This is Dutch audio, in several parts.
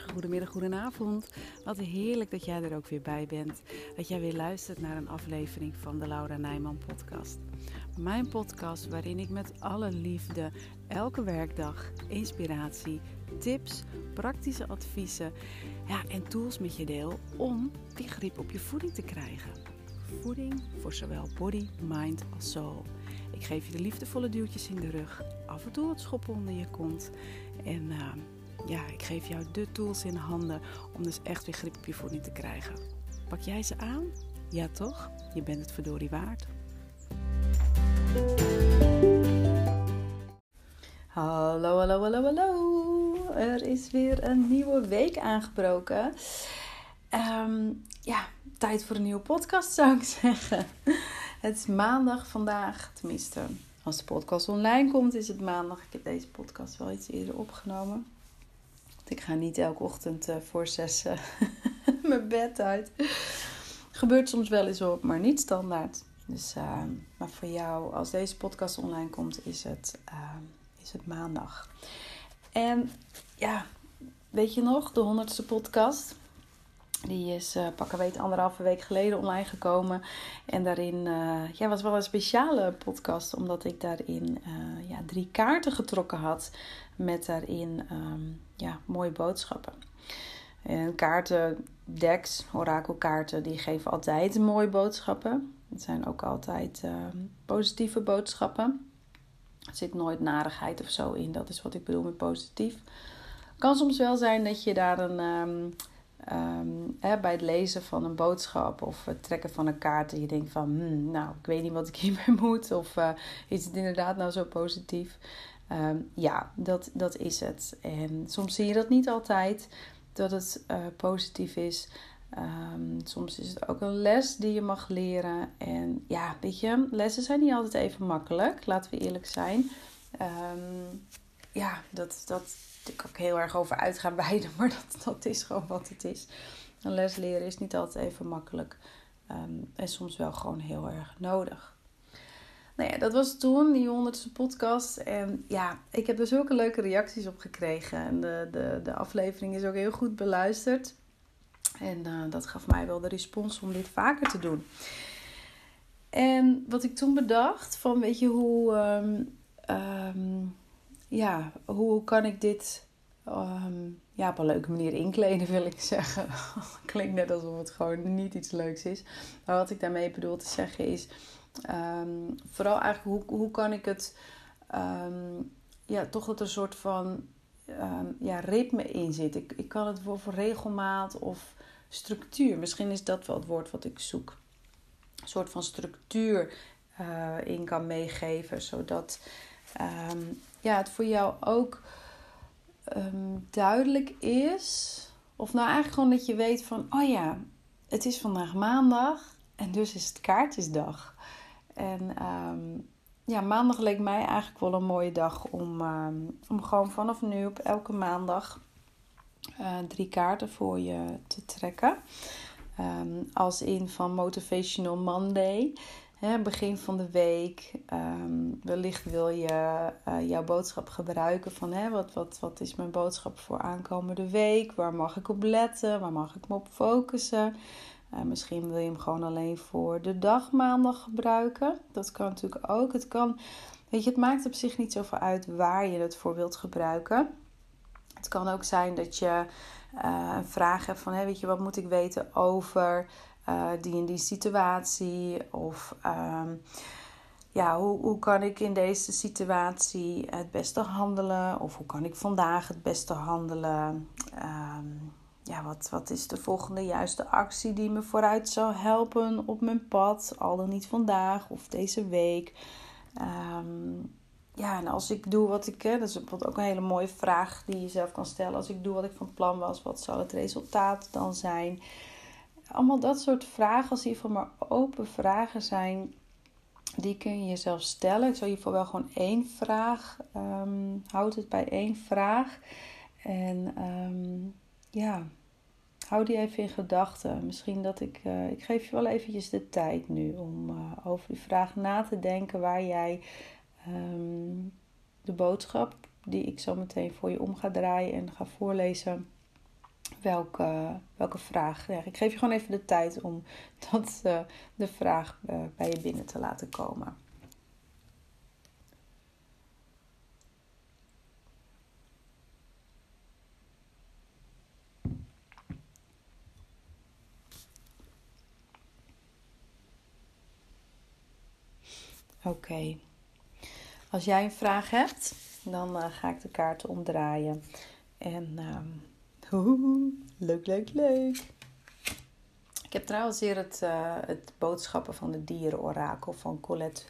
goedemiddag, goedenavond. Wat heerlijk dat jij er ook weer bij bent. Dat jij weer luistert naar een aflevering van de Laura Nijman podcast. Mijn podcast waarin ik met alle liefde elke werkdag inspiratie, tips, praktische adviezen ja, en tools met je deel om die grip op je voeding te krijgen. Voeding voor zowel body, mind als soul. Ik geef je de liefdevolle duwtjes in de rug, af en toe wat schoppen onder je kont en... Uh, ja, ik geef jou de tools in handen om dus echt weer grip op je voeding te krijgen. Pak jij ze aan? Ja toch? Je bent het verdorie waard. Hallo, hallo, hallo, hallo. Er is weer een nieuwe week aangebroken. Um, ja, tijd voor een nieuwe podcast zou ik zeggen. Het is maandag vandaag, tenminste als de podcast online komt is het maandag. Ik heb deze podcast wel iets eerder opgenomen. Ik ga niet elke ochtend uh, voor zes uh, mijn bed uit. Gebeurt soms wel eens op, maar niet standaard. Dus, uh, maar voor jou, als deze podcast online komt, is het, is het maandag. En ja, weet je nog, de honderdste podcast. Die is uh, pakken weet anderhalve week geleden online gekomen. En daarin ja, was wel een speciale podcast. Omdat ik daarin ja, drie kaarten getrokken had. Met daarin um, ja, mooie boodschappen. En kaarten, decks, orakelkaarten, die geven altijd mooie boodschappen. Het zijn ook altijd ehm, positieve boodschappen. Er zit nooit narigheid of zo in. Dat is wat ik bedoel met positief. Het kan soms wel zijn dat je daar een... Um, hè, bij het lezen van een boodschap of het trekken van een kaart, je denkt van, hmm, nou, ik weet niet wat ik hiermee moet, of uh, is het inderdaad nou zo positief? Um, ja, dat, dat is het. En soms zie je dat niet altijd, dat het uh, positief is. Um, soms is het ook een les die je mag leren. En ja, weet je, lessen zijn niet altijd even makkelijk, laten we eerlijk zijn. ja, dat, dat, ik ook heel erg over uitgaan wijden, maar dat, dat is gewoon wat het is. Een les leren is niet altijd even makkelijk en soms wel gewoon heel erg nodig. Nou ja, dat was toen, die honderdste podcast. En ja, ik heb er zulke leuke reacties op gekregen. En de, de, de aflevering is ook heel goed beluisterd. En uh, dat gaf mij wel de respons om dit vaker te doen. En wat ik toen bedacht, van weet je hoe... Um, um, ja, hoe kan ik dit um, ja, op een leuke manier inkleden, wil ik zeggen. Klinkt net alsof het gewoon niet iets leuks is. Maar wat ik daarmee bedoel te zeggen is, um, vooral eigenlijk hoe, hoe kan ik het, um, ja, toch dat er een soort van ja, ritme in zit. Ik, ik kan het voor, regelmaat of structuur. Misschien is dat wel het woord wat ik zoek. Een soort van structuur uh, in kan meegeven, zodat ja, het voor jou ook duidelijk is. Of nou eigenlijk gewoon dat je weet van, oh ja, het is vandaag maandag en dus is het kaartjesdag. En um, ja, maandag leek mij eigenlijk wel een mooie dag om, um, om gewoon vanaf nu op elke maandag uh, drie kaarten voor je te trekken. Um, als in van Motivational Monday begin van de week. Wellicht wil je uh, jouw boodschap gebruiken van hè, wat, wat, wat is mijn boodschap voor aankomende week? Waar mag ik op letten? Waar mag ik me op focussen? Uh, misschien wil je hem gewoon alleen voor de dag maandag gebruiken. Dat kan natuurlijk ook. Het kan, weet je, het maakt op zich niet zoveel uit waar je het voor wilt gebruiken. Het kan ook zijn dat je uh, een vraag hebt van, hè, weet je, wat moet ik weten over uh, die in die situatie? Of um, ja, hoe, hoe kan ik in deze situatie het beste handelen? Of hoe kan ik vandaag het beste handelen? Um, ja, wat, wat is de volgende juiste actie die me vooruit zou helpen op mijn pad? Al dan niet vandaag of deze week. Um, ja, en als ik doe wat ik. Dat is bijvoorbeeld ook een hele mooie vraag die je zelf kan stellen. Als ik doe wat ik van plan was, wat zal het resultaat dan zijn? Allemaal dat soort vragen, als ieder geval maar open vragen zijn, die kun je jezelf stellen. Ik ieder geval wel gewoon één vraag. Um, houd het bij één vraag. En um, ja, hou die even in gedachten. Misschien dat ik. Uh, ik geef je wel eventjes de tijd nu om uh, over die vraag na te denken waar jij um, de boodschap die ik zo meteen voor je om ga draaien en ga voorlezen welke, welke vraag. Ik geef je gewoon even de tijd om dat, uh, de vraag bij je binnen te laten komen. Oké. Als jij een vraag hebt, dan uh, ga ik de kaarten omdraaien. En um, leuk, leuk, leuk. Ik heb trouwens hier het, uh, het boodschappen van de dierenorakel van Colette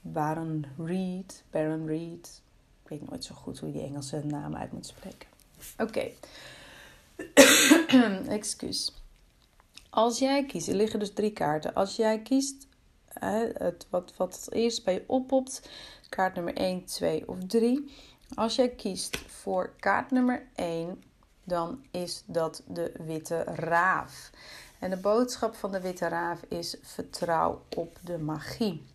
Baron Reed. Baron Reed. Ik weet nooit zo goed hoe je die Engelse naam uit moet spreken. Oké. Okay. Excuus. Als jij kiest, er liggen dus drie kaarten. Als jij kiest het, wat, wat het eerst bij je oppopt, kaart nummer 1, 2 of 3. Als jij kiest voor kaart nummer 1, dan is dat de witte raaf. En de boodschap van de witte raaf is: vertrouw op de magie.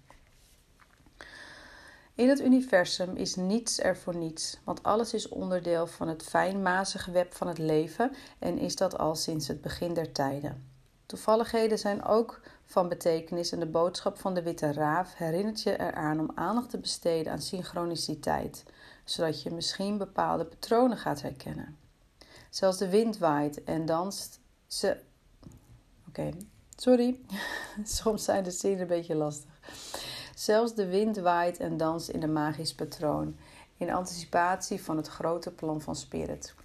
In het universum is niets er voor niets, want alles is onderdeel van het fijnmazige web van het leven en is dat al sinds het begin der tijden. Toevalligheden zijn ook van betekenis en de boodschap van de witte raaf herinnert je eraan om aandacht te besteden aan synchroniciteit, zodat je misschien bepaalde patronen gaat herkennen. Zelfs de wind waait en danst ze. Oké, sorry. Soms zijn de zinnen een beetje lastig. Zelfs de wind waait en danst in een magisch patroon, in anticipatie van het grote plan van Spirit.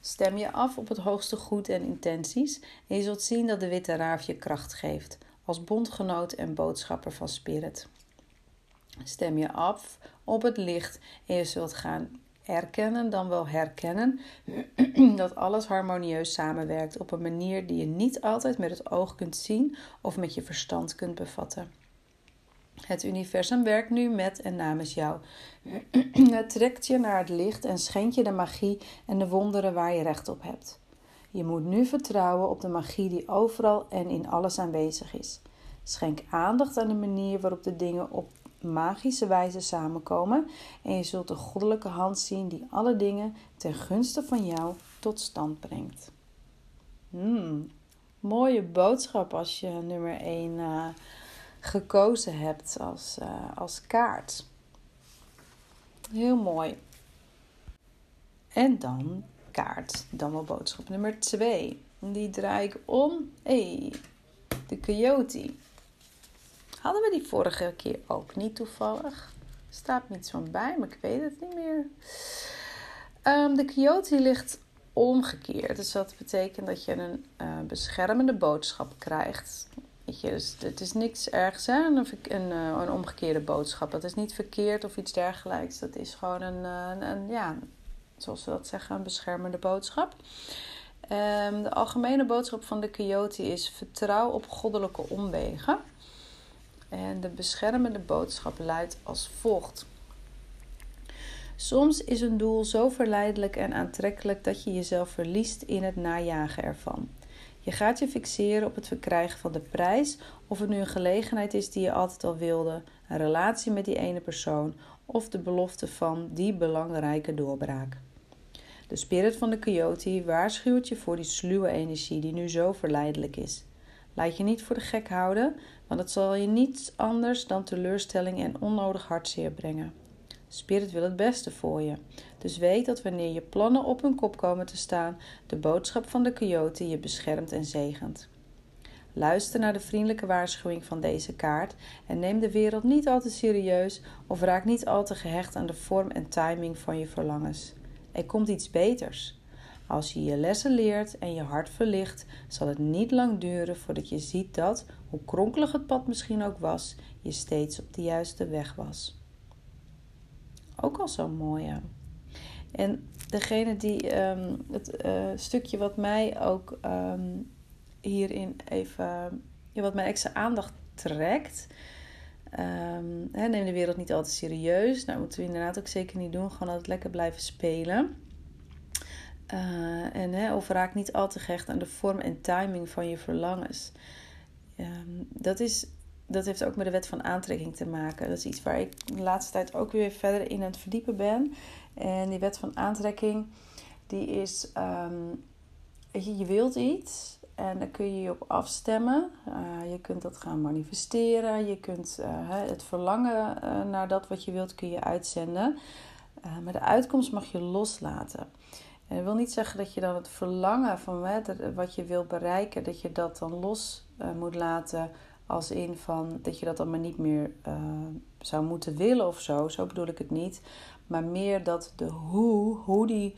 Stem je af op het hoogste goed en intenties en je zult zien dat de witte raaf je kracht geeft als bondgenoot en boodschapper van Spirit. Stem je af op het licht en je zult gaan erkennen, dan wel herkennen, dat alles harmonieus samenwerkt op een manier die je niet altijd met het oog kunt zien of met je verstand kunt bevatten. Het universum werkt nu met en namens jou. Het trekt je naar het licht en schenkt je de magie en de wonderen waar je recht op hebt. Je moet nu vertrouwen op de magie die overal en in alles aanwezig is. Schenk aandacht aan de manier waarop de dingen op magische wijze samenkomen en je zult de goddelijke hand zien die alle dingen ten gunste van jou tot stand brengt. Hmm, mooie boodschap als je nummer 1 uh, eh, gekozen hebt als, uh, als kaart. Heel mooi. En dan kaart, dan wel boodschap nummer 2. Die draai ik om. Hey, de coyote. Hadden we die vorige keer ook niet toevallig? Staat niet zo bij, maar ik weet het niet meer. Um, de coyote ligt omgekeerd. Dus dat betekent dat je een uh, beschermende boodschap krijgt. Weet je, dus het is niks ergs, hè? Een, een, uh, een, omgekeerde boodschap. Dat is niet verkeerd of iets dergelijks. Dat is gewoon een, uh, een ja, zoals we dat zeggen, een beschermende boodschap. Um, de algemene boodschap van de coyote is: vertrouw op goddelijke omwegen. En de beschermende boodschap luidt als volgt. Soms is een doel zo verleidelijk en aantrekkelijk dat je jezelf verliest in het najagen ervan. Je gaat je fixeren op het verkrijgen van de prijs, of het nu een gelegenheid is die je altijd al wilde, een relatie met die ene persoon of de belofte van die belangrijke doorbraak. De spirit van de coyote waarschuwt je voor die sluwe energie die nu zo verleidelijk is. Laat je niet voor de gek houden, want het zal je niets anders dan teleurstelling en onnodig hartzeer brengen. Spirit wil het beste voor je. Dus weet dat wanneer je plannen op hun kop komen te staan, de boodschap van de coyote je beschermt en zegent. Luister naar de vriendelijke waarschuwing van deze kaart en neem de wereld niet al te serieus of raak niet al te gehecht aan de vorm en timing van je verlangens. Er komt iets beters. Als je je lessen leert en je hart verlicht, zal het niet lang duren voordat je ziet dat, hoe kronkelig het pad misschien ook was, je steeds op de juiste weg was. Ook al zo mooi, ja. En degene die um, het uh, stukje wat mij ook um, hierin even, wat mij extra aandacht trekt. Hè, neem de wereld niet altijd serieus. Nou, moeten we inderdaad ook zeker niet doen. Gewoon altijd lekker blijven spelen. Uh, en hè, of raak niet al te gehecht aan de vorm en timing van je verlangens. Um, dat, is, dat heeft ook met de wet van aantrekking te maken. Dat is iets waar ik de laatste tijd ook weer verder in aan het verdiepen ben. En die wet van aantrekking, die is je, je wilt iets en daar kun je je op afstemmen. Uh, je kunt dat gaan manifesteren. Je kunt uh, het verlangen uh, naar dat wat je wilt kun je uitzenden. maar de uitkomst mag je loslaten. En dat wil niet zeggen dat je dan het verlangen van wat je wilt bereiken, dat je dat dan los moet laten. Als in van dat je dat dan maar niet meer zou moeten willen of zo. Zo bedoel ik het niet. Maar meer dat de hoe, hoe die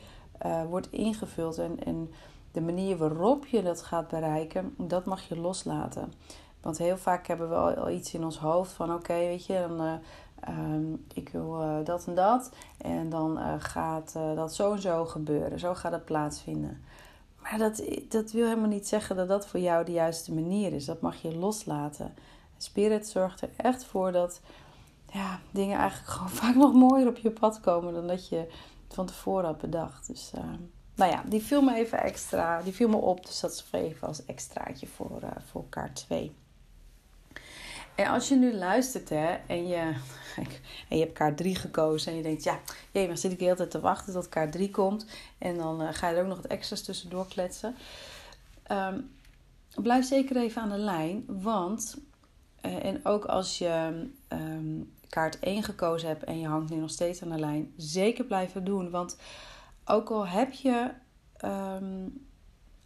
wordt ingevuld en, en de manier waarop je dat gaat bereiken, dat mag je loslaten. Want heel vaak hebben we al iets in ons hoofd van oké, weet je, dan, uh, ik wil uh, dat en dat. En dan uh, gaat dat zo en zo gebeuren. Zo gaat het plaatsvinden. Maar dat, dat wil helemaal niet zeggen dat dat voor jou de juiste manier is. Dat mag je loslaten. Spirit zorgt er echt voor dat ja, dingen eigenlijk gewoon vaak nog mooier op je pad komen dan dat je van tevoren had bedacht. Dus nou ja, die viel me even extra. Die viel me op, dus dat is even als extraatje voor, uh, voor kaart 2. En als je nu luistert hè, en, je, en je hebt kaart 3 gekozen en je denkt, ja, jee, maar zit ik de hele tijd te wachten tot kaart 3 komt. En dan uh, ga je er ook nog wat extra's tussendoor kletsen. Um, blijf zeker even aan de lijn, want, uh, en ook als je um, kaart 1 gekozen hebt en je hangt nu nog steeds aan de lijn, zeker blijven doen. Want ook al heb je ehm,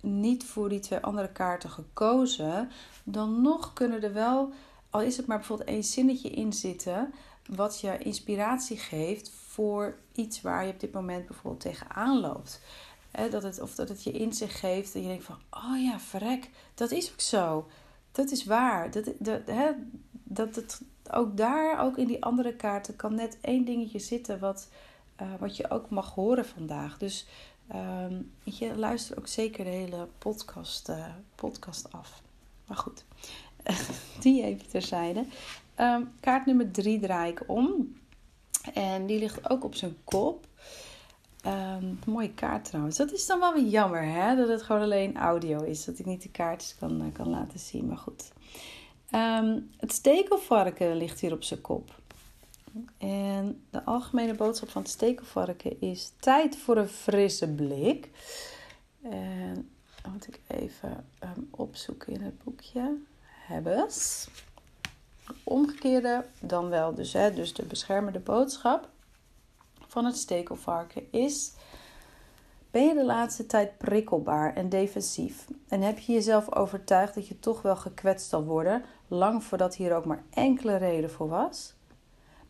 niet voor die twee andere kaarten gekozen, dan nog kunnen er wel, al is het maar bijvoorbeeld één zinnetje in zitten, wat je inspiratie geeft voor iets waar je op dit moment bijvoorbeeld tegenaan loopt. dat het, of dat het je inzicht geeft en je denkt van, oh ja, verrek, dat is ook zo. Dat is waar. Dat, dat, dat het ook daar, ook in die andere kaarten, kan net één dingetje zitten wat, uh, wat je ook mag horen vandaag. Dus uh, je, luister ook zeker de hele podcast, uh, podcast af. Maar goed, die even terzijde. Um, kaart nummer 3 draai ik om. En die ligt ook op zijn kop. Um, mooie kaart trouwens. Dat is dan wel weer jammer hè? dat het gewoon alleen audio is. Dat ik niet de kaartjes kan, eh, kan laten zien. Maar goed. Het stekelvarken ligt hier op zijn kop. En de algemene boodschap van het stekelvarken is tijd voor een frisse blik. En dan moet ik even um, opzoeken in het boekje. Hebbes. Omgekeerde dan wel dus, hè, dus de beschermende boodschap van het stekelvarken is... Ben je de laatste tijd prikkelbaar en defensief? En heb je jezelf overtuigd dat je toch wel gekwetst zal worden, lang voordat hier ook maar enkele reden voor was?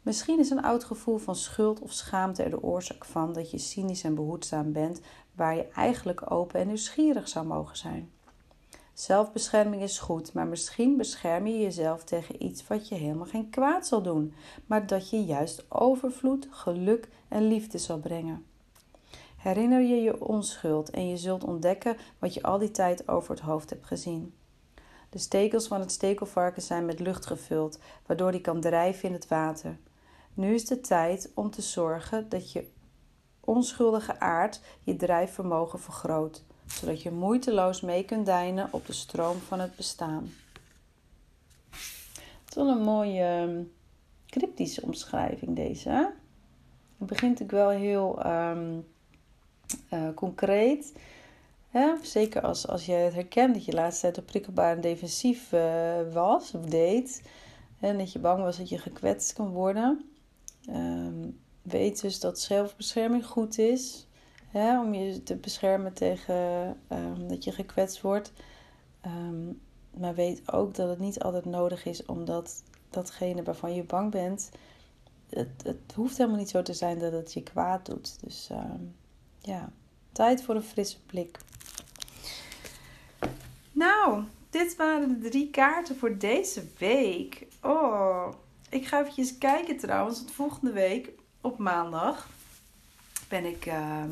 Misschien is een oud gevoel van schuld of schaamte er de oorzaak van dat je cynisch en behoedzaam bent, waar je eigenlijk open en nieuwsgierig zou mogen zijn. Zelfbescherming is goed, maar misschien bescherm je jezelf tegen iets wat je helemaal geen kwaad zal doen, maar dat je juist overvloed, geluk en liefde zal brengen. Herinner je je onschuld en je zult ontdekken wat je al die tijd over het hoofd hebt gezien. De stekels van het stekelvarken zijn met lucht gevuld, waardoor die kan drijven in het water. Nu is de tijd om te zorgen dat je onschuldige aard je drijfvermogen vergroot, zodat je moeiteloos mee kunt deinen op de stroom van het bestaan. Het is een mooie ehm, cryptische omschrijving deze. Het begint natuurlijk wel heel um, uh, concreet. Zeker als, als je het herkent dat je laatste tijd op prikkelbaar en defensief uh, was of deed. En dat je bang was dat je gekwetst kan worden. Um, weet dus dat zelfbescherming goed is. Hè, om je te beschermen tegen um, dat je gekwetst wordt. Um, maar weet ook dat het niet altijd nodig is omdat datgene waarvan je bang bent. Het, het hoeft helemaal niet zo te zijn dat het je kwaad doet. Dus ja, tijd voor een frisse blik. Nou, dit waren de drie kaarten voor deze week. Oh, ik ga eventjes kijken trouwens. Want volgende week op maandag ben ik, uh,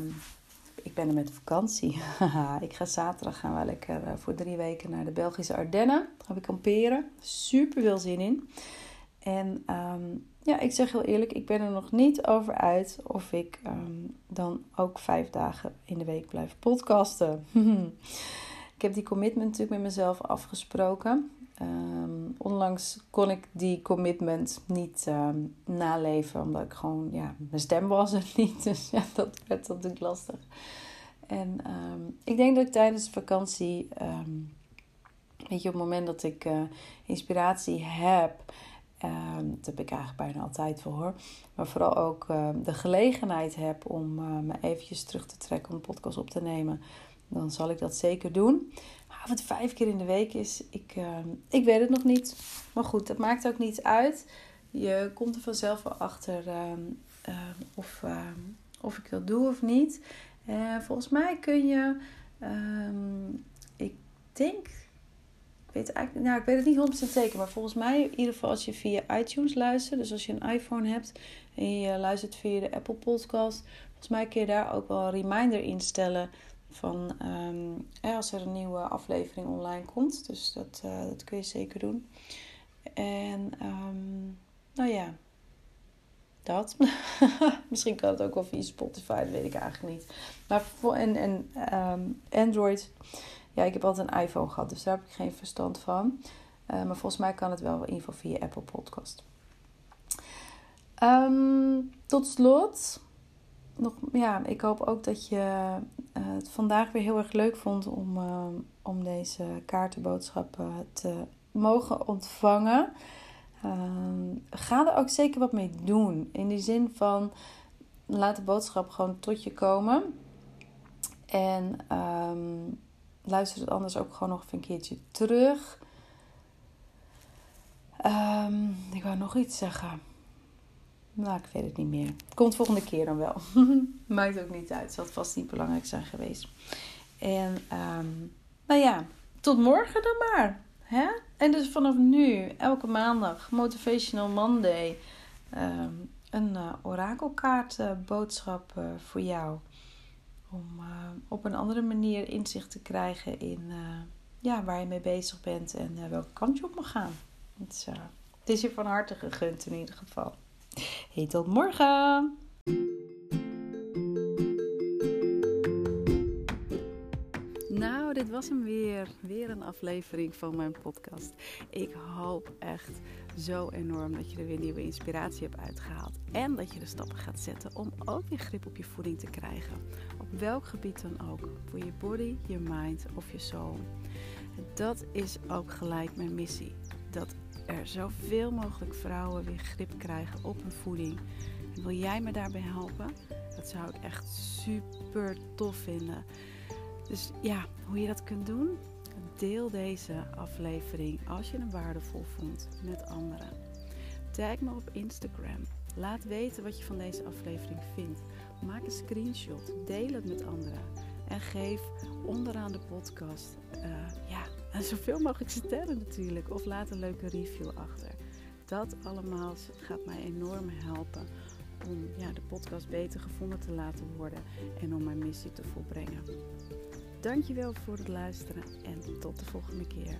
ik ben er met vakantie. ik ga zaterdag gaan we lekker uh, voor drie weken naar de Belgische Ardennen. Ga ik kamperen. Super veel zin in. En um, ja, ik zeg heel eerlijk, ik ben er nog niet over uit of ik um, dan ook vijf dagen in de week blijf podcasten. ik heb die commitment natuurlijk met mezelf afgesproken. Um, onlangs kon ik die commitment niet um, naleven, omdat ik gewoon, ja, mijn stem was er niet. Dus ja, dat werd natuurlijk lastig. En ehm, ik denk dat ik tijdens de vakantie, ehm, weet je, op het moment dat ik uh, inspiratie heb, dat heb ik eigenlijk bijna altijd voor hoor, maar vooral ook de gelegenheid heb om uh, me eventjes terug te trekken om een podcast op te nemen, dan zal ik dat zeker doen. Of het vijf keer in de week is, ik, ik weet het nog niet. Maar goed, dat maakt ook niet uit. Je komt er vanzelf wel achter of, of ik dat doe of niet. Uh, volgens mij kun je, ik denk, ik weet, eigenlijk, nou, ik weet het niet 100% zeker, maar volgens mij in ieder geval als je via iTunes luistert, dus als je een iPhone hebt en je luistert via de Apple Podcast, volgens mij kun je daar ook wel een reminder instellen van um, als er een nieuwe aflevering online komt. Dus dat, uh, dat kun je zeker doen. En um, nou ja, dat. Misschien kan het ook wel via Spotify, dat weet ik eigenlijk niet. Maar voor, en, en um, Android, ja, ik heb altijd een iPhone gehad, dus daar heb ik geen verstand van. Uh, maar volgens mij kan het wel in ieder via Apple Podcast. Tot slot, nog, ja, ik hoop ook dat je uh, het vandaag weer heel erg leuk vond om, uh, om deze kaartenboodschappen te mogen ontvangen. Ehm, ga er ook zeker wat mee doen. In die zin van laat de boodschap gewoon tot je komen. En um, luister het anders ook gewoon nog even een keertje terug. Um, ik wou nog iets zeggen. Nou, ik weet het niet meer. Komt volgende keer dan wel. Maakt ook niet uit. Zal vast niet belangrijk zijn geweest. En nou ja, tot morgen dan maar. Hè? En dus vanaf nu, elke maandag, Motivational Monday, ehm, een uh, orakelkaart uh, boodschap uh, voor jou. Om op een andere manier inzicht te krijgen in ja, waar je mee bezig bent en welke kant je op mag gaan. Het is je van harte gegund in ieder geval. Hey, tot morgen! dit was hem weer. Weer een aflevering van mijn podcast. Ik hoop echt zo enorm dat je er weer nieuwe inspiratie hebt uitgehaald. En dat je de stappen gaat zetten om ook weer grip op je voeding te krijgen. Op welk gebied dan ook. Voor je body, je mind of je soul. Dat is ook gelijk mijn missie. Dat er zoveel mogelijk vrouwen weer grip krijgen op hun voeding. Wil jij me daarbij helpen? Dat zou ik echt super tof vinden. Dus ja, hoe je dat kunt doen? Deel deze aflevering als je hem waardevol vond met anderen. Tag me op Instagram. Laat weten wat je van deze aflevering vindt. Maak een screenshot. Deel het met anderen. En geef onderaan de podcast uh, ja, zoveel mogelijk sterren natuurlijk. Of laat een leuke review achter. Dat allemaal gaat mij enorm helpen om ja, de podcast beter gevonden te laten worden en om mijn missie te volbrengen. Dankjewel voor het luisteren en tot de volgende keer.